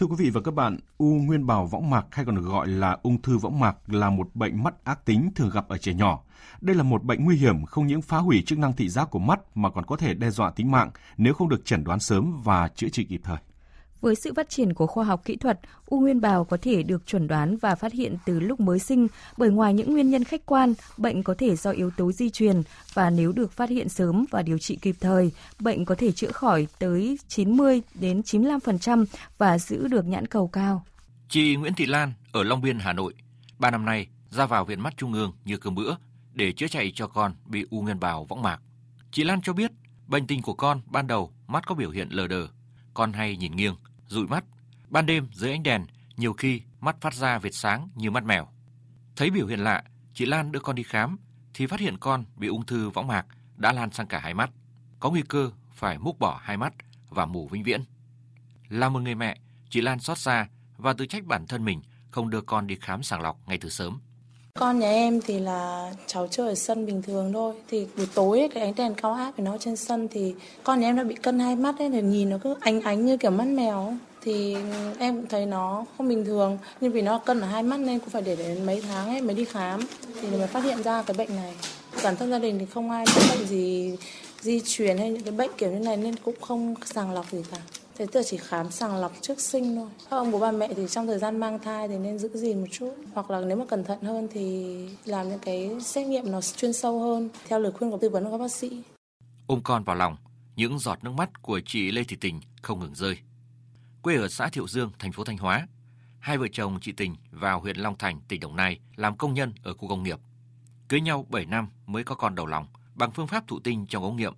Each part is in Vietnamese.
Thưa quý vị và các bạn, u nguyên bào võng mạc hay còn gọi là ung thư võng mạc là một bệnh mắt ác tính thường gặp ở trẻ nhỏ. Đây là một bệnh nguy hiểm không những phá hủy chức năng thị giác của mắt mà còn có thể đe dọa tính mạng nếu không được chẩn đoán sớm và chữa trị kịp thời. Với sự phát triển của khoa học kỹ thuật, u nguyên bào có thể được chuẩn đoán và phát hiện từ lúc mới sinh bởi ngoài những nguyên nhân khách quan, bệnh có thể do yếu tố di truyền và nếu được phát hiện sớm và điều trị kịp thời, bệnh có thể chữa khỏi tới 90 đến 95% và giữ được nhãn cầu cao. Chị Nguyễn Thị Lan ở Long Biên, Hà Nội, ba năm nay ra vào viện mắt trung ương như cơm bữa để chữa chạy cho con bị u nguyên bào võng mạc. Chị Lan cho biết bệnh tình của con ban đầu mắt có biểu hiện lờ đờ, con hay nhìn nghiêng, dụi mắt. Ban đêm dưới ánh đèn, nhiều khi mắt phát ra vệt sáng như mắt mèo. Thấy biểu hiện lạ, chị Lan đưa con đi khám thì phát hiện con bị ung thư võng mạc đã lan sang cả hai mắt, có nguy cơ phải múc bỏ hai mắt và mù vĩnh viễn. Là một người mẹ, chị Lan xót xa và tự trách bản thân mình không đưa con đi khám sàng lọc ngay từ sớm. Con nhà em thì là cháu chơi ở sân bình thường thôi. Thì buổi tối ấy, cái ánh đèn cao áp của nó trên sân thì con nhà em đã bị cân hai mắt ấy, thì nhìn nó cứ ánh ánh như kiểu mắt mèo. Thì em cũng thấy nó không bình thường. Nhưng vì nó cân ở hai mắt nên cũng phải để đến mấy tháng ấy mới đi khám. Thì mới phát hiện ra cái bệnh này. Bản thân gia đình thì không ai có bệnh gì di truyền hay những cái bệnh kiểu như này nên cũng không sàng lọc gì cả. Thế giờ chỉ khám sàng lọc trước sinh thôi. Các ông bố bà mẹ thì trong thời gian mang thai thì nên giữ gìn một chút. Hoặc là nếu mà cẩn thận hơn thì làm những cái xét nghiệm nó chuyên sâu hơn theo lời khuyên của tư vấn của các bác sĩ. Ôm con vào lòng, những giọt nước mắt của chị Lê Thị Tình không ngừng rơi. Quê ở xã Thiệu Dương, thành phố Thanh Hóa, hai vợ chồng chị Tình vào huyện Long Thành, tỉnh Đồng Nai làm công nhân ở khu công nghiệp. Cưới nhau 7 năm mới có con đầu lòng bằng phương pháp thụ tinh trong ống nghiệm.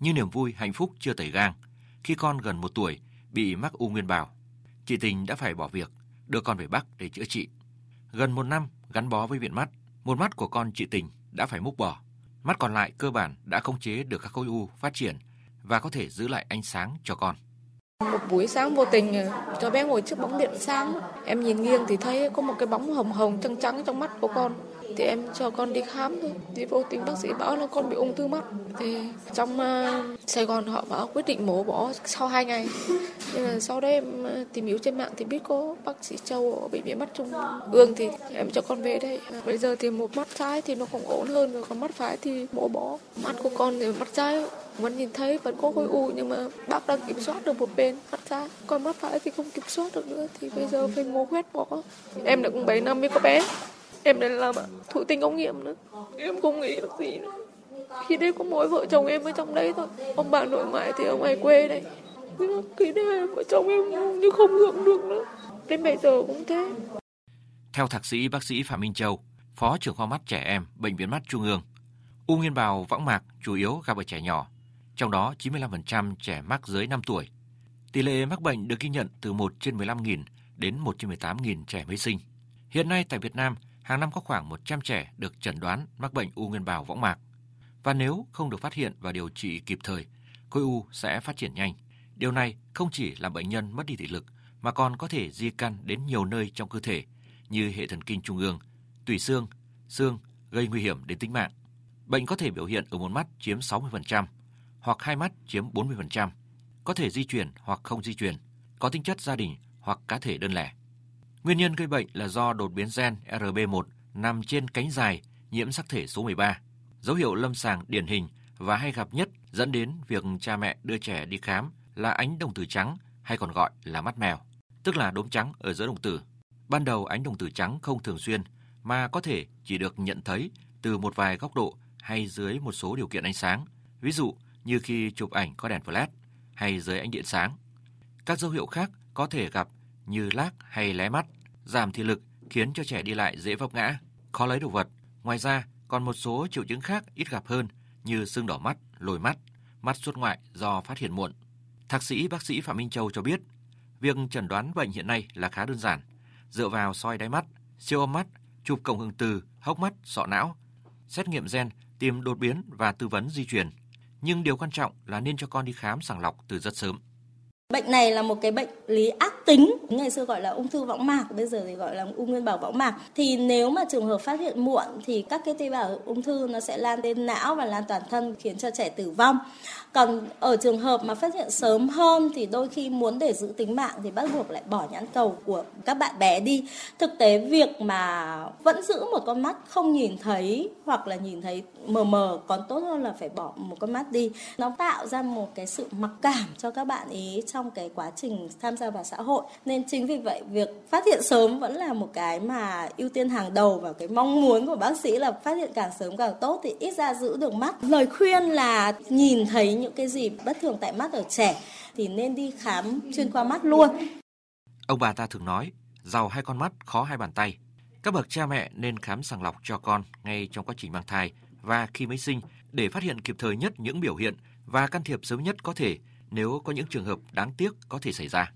Như niềm vui, hạnh phúc chưa tẩy gang – khi con gần một tuổi bị mắc u nguyên bào. Chị Tình đã phải bỏ việc, đưa con về Bắc để chữa trị. Gần một năm gắn bó với viện mắt, một mắt của con chị Tình đã phải múc bỏ. Mắt còn lại cơ bản đã khống chế được các khối u phát triển và có thể giữ lại ánh sáng cho con. Một buổi sáng vô tình ờ, cho bé ngồi trước bóng điện sáng, em nhìn nghiêng thì thấy có một cái bóng hồng hồng trắng trắng trong mắt của con. Thì em cho con đi khám thôi. Thì vô tình bác sĩ bảo là con bị ung thư mắt. Thì trong uh, Sài Gòn họ bảo quyết định mổ bỏ sau 2 ngày. Nhưng mà sau đấy em ờ, tìm hiểu trên mạng thì biết có bác sĩ Châu ở bệnh viện mắt trung ương thì em cho con về đây. Bây giờ thì một mắt trái thì nó cũng ổn hơn rồi còn mắt phải thì mổ bỏ. Mắt của con thì mắt trái vẫn nhìn thấy, vẫn có khối u, nhưng mà bác đang kiểm soát được một bên. Mắt ra còn mắt phải thì không kiểm soát được nữa. Thì bây giờ phải mổ quét bỏ. Em đã cũng 7 năm mới có bé. Em đang làm thụ tinh ống nghiệm nữa. Em không nghĩ được gì nữa. Khi đấy có mỗi vợ chồng em ở trong đấy thôi. Ông bà nội ngoại thì ở ngoài quê đây nhưng khi đấy vợ chồng em như không hưởng được nữa. Đến bây giờ cũng thế. Theo thạc sĩ bác sĩ Phạm Minh Châu, phó trưởng khoa mắt trẻ em, bệnh viện mắt trung ương, u nguyên bào võng mạc chủ yếu gặp ở trẻ nhỏ trong đó 95% trẻ mắc dưới 5 tuổi tỷ lệ mắc bệnh được ghi nhận từ 1 trên 15.000 đến 1 trên 18.000 trẻ mới sinh hiện nay tại Việt Nam hàng năm có khoảng 100 trẻ được chẩn đoán mắc bệnh u nguyên bào võng mạc. Và nếu không được phát hiện và điều trị kịp thời, khối u sẽ phát triển nhanh. Điều này không chỉ làm bệnh nhân mất đi thị lực mà còn có thể di căn đến nhiều nơi trong cơ thể như hệ thần kinh trung ương, tủy xương, xương gây nguy hiểm đến tính mạng. Bệnh có thể biểu hiện ở một mắt chiếm 60% hoặc hai mắt chiếm 40%, có thể di chuyển hoặc không di chuyển, có tính chất gia đình hoặc cá thể đơn lẻ. Nguyên nhân gây bệnh là do đột biến gen RB1 nằm trên cánh dài nhiễm sắc thể số 13. Dấu hiệu lâm sàng điển hình và hay gặp nhất dẫn đến việc cha mẹ đưa trẻ đi khám là ánh đồng tử trắng hay còn gọi là mắt mèo, tức là đốm trắng ở giữa đồng tử. Ban đầu ánh đồng tử trắng không thường xuyên mà có thể chỉ được nhận thấy từ một vài góc độ hay dưới một số điều kiện ánh sáng, ví dụ như khi chụp ảnh có đèn flash hay dưới ánh điện sáng. Các dấu hiệu khác có thể gặp như lác hay lé mắt, giảm thị lực khiến cho trẻ đi lại dễ vấp ngã, khó lấy đồ vật. Ngoài ra, còn một số triệu chứng khác ít gặp hơn như sưng đỏ mắt, lồi mắt, mắt xuất ngoại do phát hiện muộn. Thạc sĩ bác sĩ Phạm Minh Châu cho biết, việc chẩn đoán bệnh hiện nay là khá đơn giản, dựa vào soi đáy mắt, siêu âm mắt, chụp cộng hưởng từ, hốc mắt, sọ não, xét nghiệm gen, tìm đột biến và tư vấn di truyền. Nhưng điều quan trọng là nên cho con đi khám sàng lọc từ rất sớm. Bệnh này là một cái bệnh lý ác tính. Ngày xưa gọi là ung thư võng mạc, bây giờ thì gọi là ung nguyên bào võng mạc. Thì nếu mà trường hợp phát hiện muộn thì các cái tế bào ung thư nó sẽ lan đến não và lan toàn thân, khiến cho trẻ tử vong. Còn ở trường hợp mà phát hiện sớm hơn thì đôi khi muốn để giữ tính mạng thì bắt buộc lại bỏ nhãn cầu của các bạn bé đi. Thực tế việc mà vẫn giữ một con mắt không nhìn thấy hoặc là nhìn thấy mờ mờ còn tốt hơn là phải bỏ một con mắt đi. Nó tạo ra một cái sự mặc cảm cho các bạn ý trong cái quá trình tham gia vào xã hội hội. Nên chính vì vậy, việc phát hiện sớm vẫn là một cái mà ưu tiên hàng đầu và cái mong muốn của bác sĩ là phát hiện càng sớm càng tốt thì ít ra giữ được mắt. Lời khuyên là nhìn thấy những cái gì bất thường tại mắt ở trẻ thì nên đi khám chuyên khoa mắt luôn. Ông bà ta thường nói, giàu hai con mắt, khó hai bàn tay. Các bậc cha mẹ nên khám sàng lọc cho con ngay trong quá trình mang thai và khi mới sinh để phát hiện kịp thời nhất những biểu hiện và can thiệp sớm nhất có thể nếu có những trường hợp đáng tiếc có thể xảy ra.